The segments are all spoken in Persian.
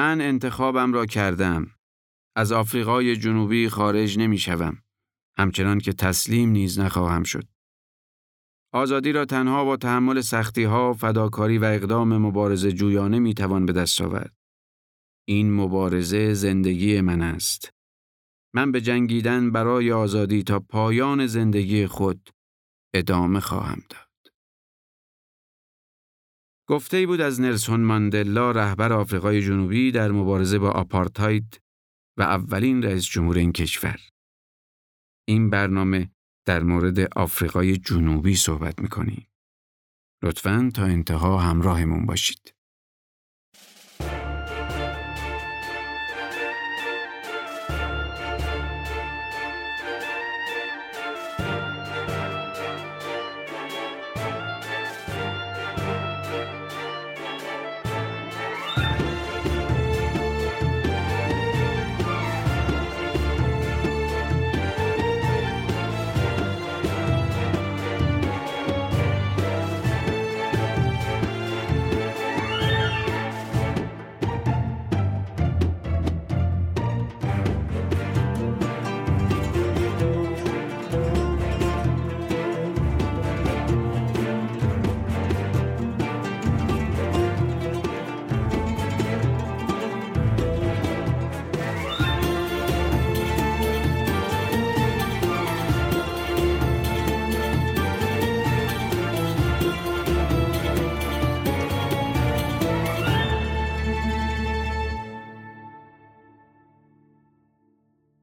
من انتخابم را کردم. از آفریقای جنوبی خارج نمی شوم. همچنان که تسلیم نیز نخواهم شد. آزادی را تنها با تحمل سختی ها، فداکاری و اقدام مبارزه جویانه می توان به دست آورد. این مبارزه زندگی من است. من به جنگیدن برای آزادی تا پایان زندگی خود ادامه خواهم داد. گفته ای بود از نلسون ماندلا رهبر آفریقای جنوبی در مبارزه با آپارتاید و اولین رئیس جمهور این کشور. این برنامه در مورد آفریقای جنوبی صحبت می‌کنیم. لطفاً تا انتها همراهمون باشید.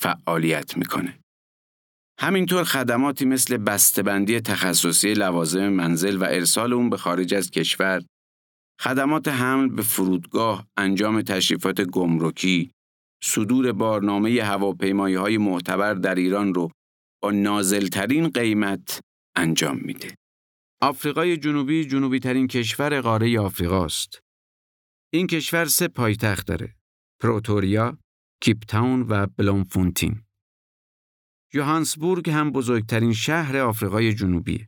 فعالیت می‌کنه. همینطور خدماتی مثل بسته‌بندی تخصصی لوازم منزل و ارسال اون به خارج از کشور، خدمات حمل به فرودگاه، انجام تشریفات گمرکی، صدور بارنامه هواپیمایی های معتبر در ایران رو با نازلترین قیمت انجام میده. آفریقای جنوبی جنوبی ترین کشور قاره آفریقاست. این کشور سه پایتخت داره. پروتوریا، کیپتاون و بلومفونتین. یوهانسبورگ هم بزرگترین شهر آفریقای جنوبی.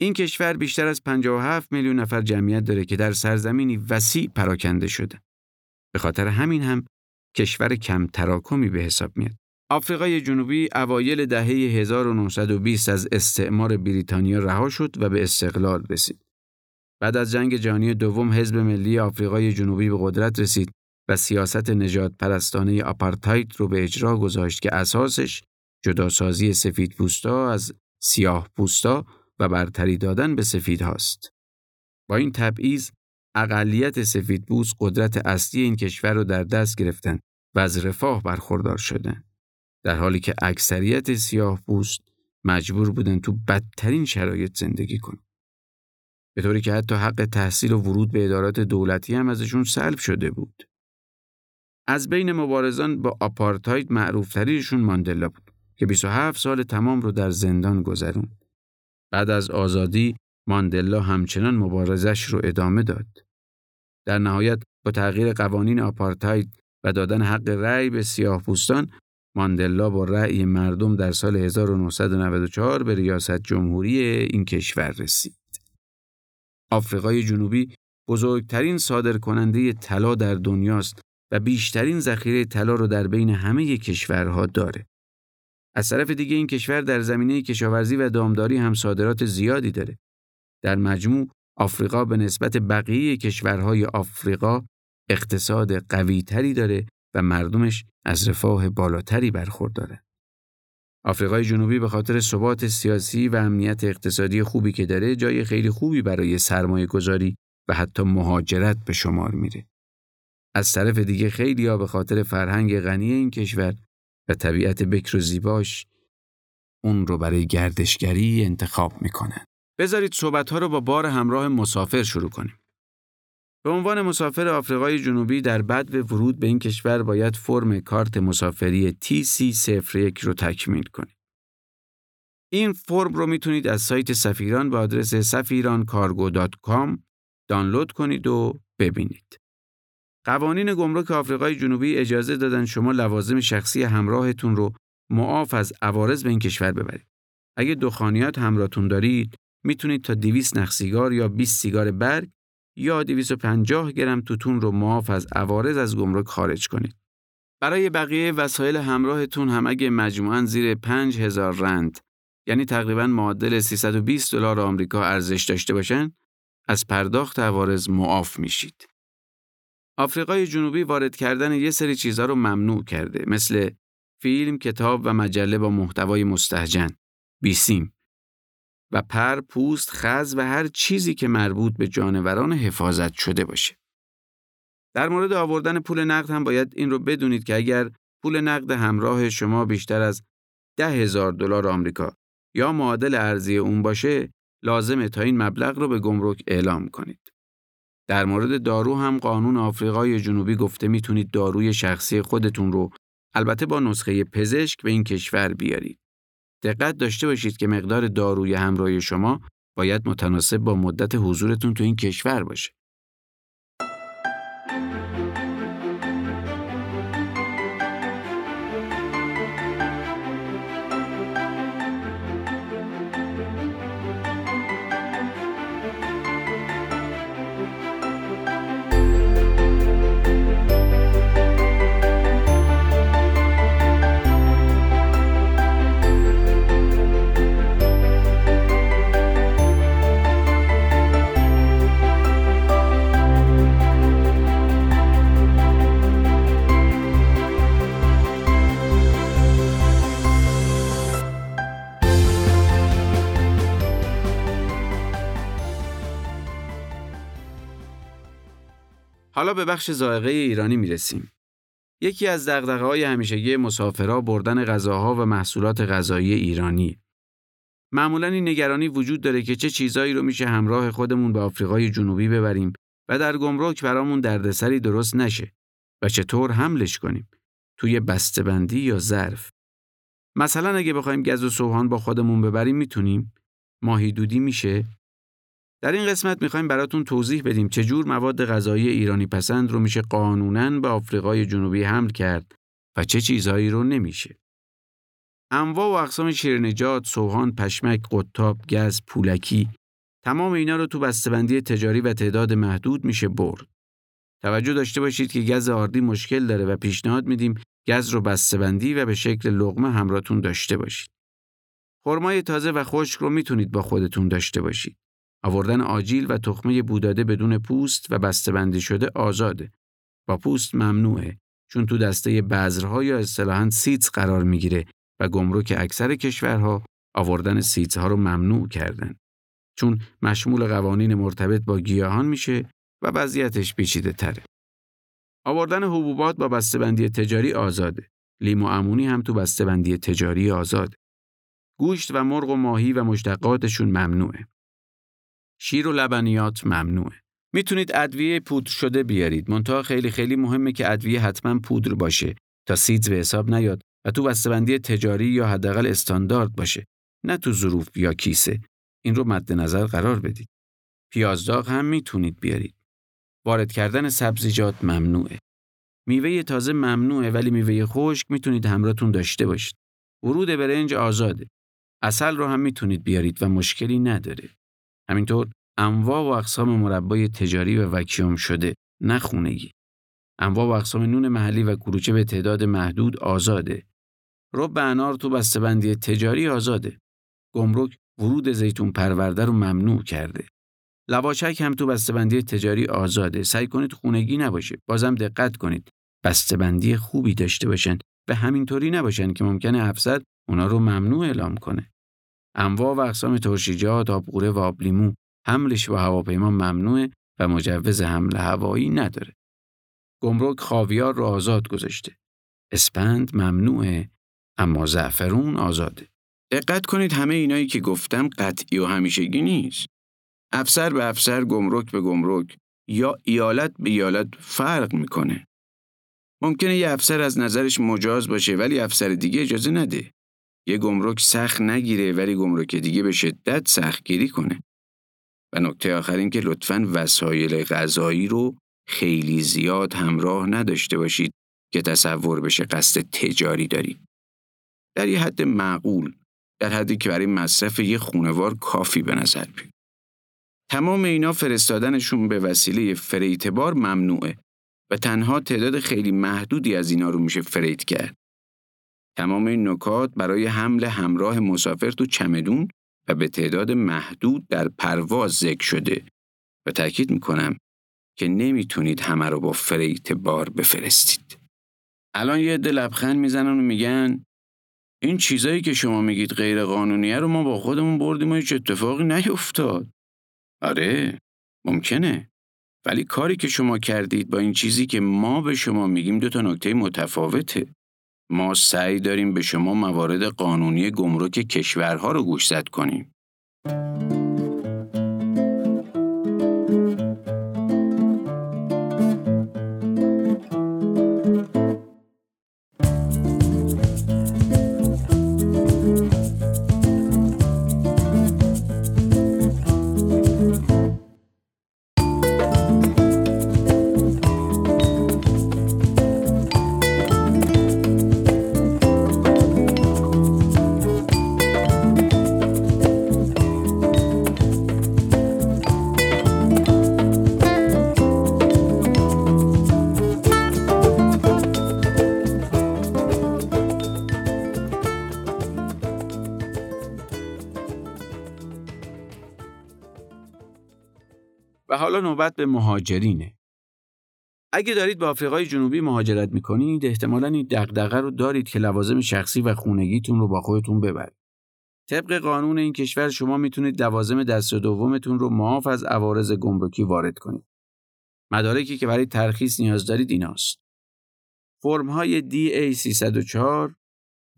این کشور بیشتر از 57 میلیون نفر جمعیت داره که در سرزمینی وسیع پراکنده شده. به خاطر همین هم کشور کم تراکمی به حساب میاد. آفریقای جنوبی اوایل دهه 1920 از استعمار بریتانیا رها شد و به استقلال رسید. بعد از جنگ جهانی دوم حزب ملی آفریقای جنوبی به قدرت رسید و سیاست نجات پرستانه آپارتاید رو به اجرا گذاشت که اساسش جداسازی سفید پوستا از سیاه پوستا و برتری دادن به سفید هاست. با این تبعیض اقلیت سفید پوست قدرت اصلی این کشور رو در دست گرفتن و از رفاه برخوردار شدن. در حالی که اکثریت سیاه پوست مجبور بودن تو بدترین شرایط زندگی کنن. به طوری که حتی حق تحصیل و ورود به ادارات دولتی هم ازشون سلب شده بود. از بین مبارزان با آپارتاید معروفتریشون ماندلا بود. که 27 سال تمام رو در زندان گذروند. بعد از آزادی ماندلا همچنان مبارزش رو ادامه داد. در نهایت با تغییر قوانین آپارتاید و دادن حق رأی به سیاه پوستان ماندلا با رأی مردم در سال 1994 به ریاست جمهوری این کشور رسید. آفریقای جنوبی بزرگترین صادرکننده طلا در دنیاست و بیشترین ذخیره طلا رو در بین همه کشورها داره. از طرف دیگه این کشور در زمینه کشاورزی و دامداری هم صادرات زیادی داره. در مجموع آفریقا به نسبت بقیه کشورهای آفریقا اقتصاد قوی تری داره و مردمش از رفاه بالاتری برخورداره. آفریقای جنوبی به خاطر ثبات سیاسی و امنیت اقتصادی خوبی که داره جای خیلی خوبی برای سرمایه گذاری و حتی مهاجرت به شمار میره. از طرف دیگه خیلی ها به خاطر فرهنگ غنی این کشور و طبیعت بکر و زیباش اون رو برای گردشگری انتخاب می‌کنن. بذارید صحبت ها رو با بار همراه مسافر شروع کنیم. به عنوان مسافر آفریقای جنوبی در بد ورود به این کشور باید فرم کارت مسافری TC01 رو تکمیل کنید. این فرم رو می‌تونید از سایت سفیران به آدرس safirancargo.com دانلود کنید و ببینید. قوانین گمرک آفریقای جنوبی اجازه دادن شما لوازم شخصی همراهتون رو معاف از عوارض به این کشور ببرید. اگه دخانیات همراهتون دارید، می‌تونید تا 200 نخ سیگار یا 20 سیگار برگ یا 250 گرم توتون رو معاف از عوارض از گمرک خارج کنید. برای بقیه وسایل همراهتون هم اگه مجموعاً زیر 5000 رند یعنی تقریبا معادل 320 دلار آمریکا ارزش داشته باشن از پرداخت عوارض معاف میشید. آفریقای جنوبی وارد کردن یه سری چیزها رو ممنوع کرده مثل فیلم، کتاب و مجله با محتوای مستهجن، بیسیم و پر، پوست، خز و هر چیزی که مربوط به جانوران حفاظت شده باشه. در مورد آوردن پول نقد هم باید این رو بدونید که اگر پول نقد همراه شما بیشتر از ده هزار دلار آمریکا یا معادل ارزی اون باشه لازمه تا این مبلغ رو به گمرک اعلام کنید. در مورد دارو هم قانون آفریقای جنوبی گفته می‌تونید داروی شخصی خودتون رو البته با نسخه پزشک به این کشور بیارید. دقت داشته باشید که مقدار داروی همراه شما باید متناسب با مدت حضورتون تو این کشور باشه. حالا به بخش زائقه ایرانی می‌رسیم. یکی از دغدغه های همیشگی مسافرها بردن غذاها و محصولات غذایی ایرانی. معمولا این نگرانی وجود داره که چه چیزایی رو میشه همراه خودمون به آفریقای جنوبی ببریم و در گمرک برامون دردسری درست نشه و چطور حملش کنیم توی بسته‌بندی یا ظرف. مثلا اگه بخوایم گز و سوهان با خودمون ببریم می‌تونیم ماهی دودی میشه در این قسمت می‌خوایم براتون توضیح بدیم چجور مواد غذایی ایرانی پسند رو میشه قانونا به آفریقای جنوبی حمل کرد و چه چیزهایی رو نمیشه. انواع و اقسام شیرنجات، سوهان، پشمک، قطاب، گز، پولکی تمام اینا رو تو بسته‌بندی تجاری و تعداد محدود میشه برد. توجه داشته باشید که گز آردی مشکل داره و پیشنهاد میدیم گز رو بسته‌بندی و به شکل لغمه همراهتون داشته باشید. خرمای تازه و خشک رو می‌تونید با خودتون داشته باشید. آوردن آجیل و تخمه بوداده بدون پوست و بسته‌بندی شده آزاده. با پوست ممنوعه چون تو دسته بذرها یا اصطلاحاً seeds قرار می‌گیره و گمرک اکثر کشورها آوردن seeds رو ممنوع کردن. چون مشمول قوانین مرتبط با گیاهان میشه و وضعیتش پیچیده تره. آوردن حبوبات با بسته‌بندی تجاری آزاده. لیمو امونی هم تو بسته‌بندی تجاری آزاده. گوشت و مرغ و ماهی و مشتقاتشون ممنوعه. شیر و لبنیات ممنوعه. می‌تونید ادویه پودر شده بیارید. منتها خیلی خیلی مهمه که ادویه حتما پودر باشه تا سیدز به حساب نیاد و تو بسته‌بندی تجاری یا حداقل استاندارد باشه. نه تو ظروف یا کیسه. این رو مد نظر قرار بدید. پیازداغ هم می‌تونید بیارید. وارد کردن سبزیجات ممنوعه. میوه تازه ممنوعه ولی میوه خشک می‌تونید همراهتون داشته باشید. ورود برنج آزاده. اصل رو هم می‌تونید بیارید و مشکلی نداره. همینطور انواع و اقسام مربای تجاری و وکیوم شده نه خونگی. انواع و اقسام نون محلی و کلوچه به تعداد محدود آزاده. رب انار تو بسته‌بندی تجاری آزاده. گمرک ورود زیتون پرورده رو ممنوع کرده. لواچک هم تو بسته‌بندی تجاری آزاده. سعی کنید خونگی نباشه. بازم دقت کنید. بسته‌بندی خوبی داشته باشن و همینطوری نباشن که ممکنه افسر اونا رو ممنوع اعلام کنه. انواع و اقسام ترشیجات، آبقوره و آبلیمو حملش با هواپیما ممنوعه و مجوز حمل هوایی نداره. گمرک خاویار رو آزاد گذاشته. اسپند ممنوعه اما زعفرون آزاده. دقت کنید همه اینایی که گفتم قطعی و همیشگی نیست. افسر به افسر گمرک به گمرک یا ایالت به ایالت فرق می‌کنه. ممکنه یه افسر از نظرش مجاز باشه ولی افسر دیگه اجازه نده. یه گمرک سخت نگیره ولی گمرک دیگه به شدت سختگیری کنه. و نکته آخر این که لطفاً وسایل غذایی رو خیلی زیاد همراه نداشته باشید که تصور بشه قصد تجاری دارید. در یه حد معقول در حدی که برای مصرف یه خونوار کافی به نظر بیاد. تمام اینا فرستادنشون به وسیله فریت بار ممنوعه و تنها تعداد خیلی محدودی از اینا رو میشه فریت کرد. تمام این نکات برای حمل همراه مسافر تو چمدون و به تعداد محدود در پرواز ذکر شده و تاکید می‌کنم که نمی‌تونید همه رو با فریت بار بفرستید. الان یه عده لبخند می‌زنن و میگن این چیزایی که شما میگید غیر قانونیه رو ما با خودمون بردیم و هیچ اتفاقی نیفتاد. آره ممکنه ولی کاری که شما کردید با این چیزی که ما به شما میگیم دو تا نکته متفاوته. ما سعی داریم به شما موارد قانونی گمرک کشورها رو گوشزد کنیم. حالا نوبت به مهاجرینه. اگه دارید به آفریقای جنوبی مهاجرت می‌کنید احتمالا این دغدغه رو دارید که لوازم شخصی و خونگیتون رو با خودتون ببرید. طبق قانون این کشور شما می‌تونید لوازم دست دومتون رو معاف از عوارض گمرکی وارد کنید. مدارکی که برای ترخیص نیاز دارید ایناست. فرم های DA 304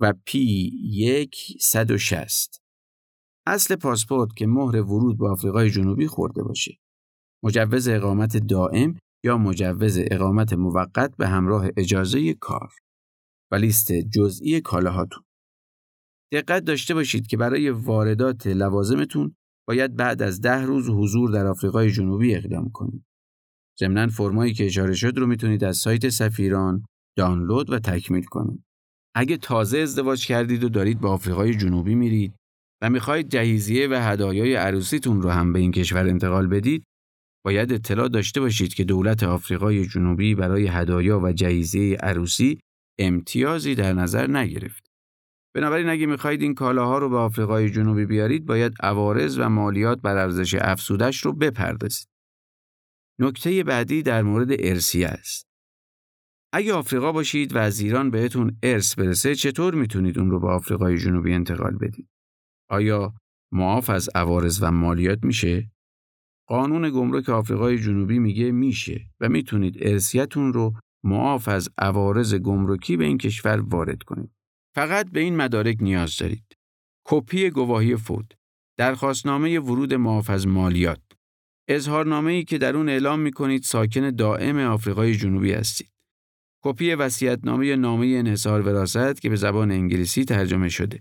و P1 160 اصل پاسپورت که مهر ورود به آفریقای جنوبی خورده باشه. مجوز اقامت دائم یا مجوز اقامت موقت به همراه اجازه کار و لیست جزئی کالاهاتون. دقت داشته باشید که برای واردات لوازمتون باید بعد از ده روز حضور در آفریقای جنوبی اقدام کنید. ضمناً فرمایی که اشاره شد رو می‌تونید از سایت سفیران دانلود و تکمیل کنید. اگه تازه ازدواج کردید و دارید به آفریقای جنوبی میرید و می‌خواهید جهیزیه و هدایای عروسیتون رو هم به این کشور انتقال بدید، باید اطلاع داشته باشید که دولت آفریقای جنوبی برای هدایا و جهیزیه عروسی امتیازی در نظر نگرفت. بنابراین اگه می‌خواهید این کالاها رو به آفریقای جنوبی بیارید باید عوارض و مالیات بر ارزش افزودش رو بپردازید. نکته بعدی در مورد ارسیه است. اگه آفریقا باشید و از ایران بهتون ارث برسه چطور می‌تونید اون رو به آفریقای جنوبی انتقال بدید؟ آیا معاف از عوارض و مالیات میشه؟ قانون گمرک آفریقای جنوبی میگه میشه و می‌تونید ارسیتون رو معاف از عوارض گمرکی به این کشور وارد کنید. فقط به این مدارک نیاز دارید. کپی گواهی فوت، درخواستنامه ورود معاف از مالیات، اظهارنامه ای که در اون اعلام می‌کنید ساکن دائم آفریقای جنوبی هستید. کپی وصیت‌نامه نامه انحصار وراثت که به زبان انگلیسی ترجمه شده.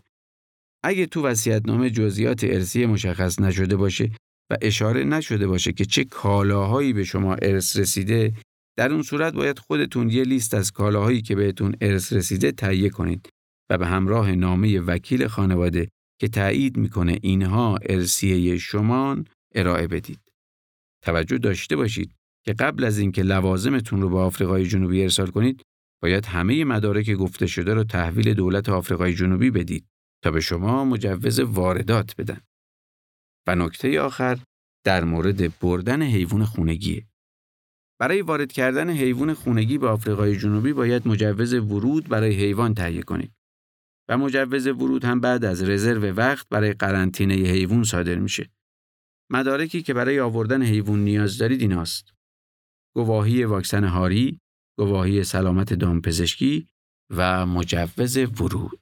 اگه تو وصیت‌نامه جزئیات ارسی مشخص نشده باشه و اشاره نشده باشه که چه کالاهایی به شما ارث رسیده در اون صورت باید خودتون یه لیست از کالاهایی که بهتون ارث رسیده تهیه کنید و به همراه نامه وکیل خانواده که تایید می‌کنه اینها ارسیه شمان ارائه بدید. توجه داشته باشید که قبل از اینکه لوازمتون رو به آفریقای جنوبی ارسال کنید باید همه مدارک گفته شده رو تحویل دولت آفریقای جنوبی بدید تا به شما مجوز واردات بدن. و نکته آخر در مورد بردن حیوان خونگیه. برای وارد کردن حیوان خونگی به آفریقای جنوبی باید مجوز ورود برای حیوان تهیه کنید. و مجوز ورود هم بعد از رزرو وقت برای قرنطینه حیوان صادر میشه. مدارکی که برای آوردن حیوان نیاز دارید ایناست. گواهی واکسن هاری، گواهی سلامت دامپزشکی و مجوز ورود.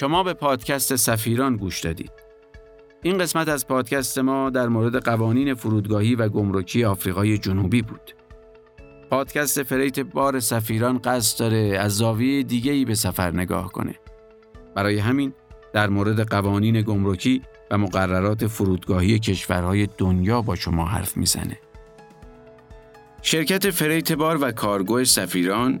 شما به پادکست سفیران گوش دادید. این قسمت از پادکست ما در مورد قوانین فرودگاهی و گمرکی آفریقای جنوبی بود. پادکست فریت بار سفیران قصد داره از زاویه دیگه ای به سفر نگاه کنه. برای همین در مورد قوانین گمرکی و مقررات فرودگاهی کشورهای دنیا با شما حرف می‌زنه. شرکت فریت بار و کارگو سفیران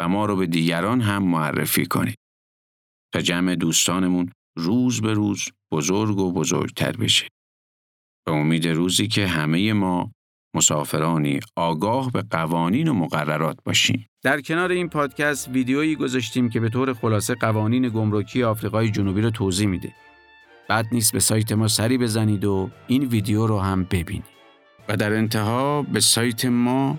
و ما رو به دیگران هم معرفی کنید تا جمع دوستانمون روز به روز بزرگ و بزرگتر بشه. به امید روزی که همه ما مسافرانی آگاه به قوانین و مقررات باشیم. در کنار این پادکست ویدیویی گذاشتیم که به طور خلاصه قوانین گمرکی آفریقای جنوبی رو توضیح میده. بعد نیست به سایت ما سری بزنید و این ویدیو رو هم ببینید. و در انتها به سایت ما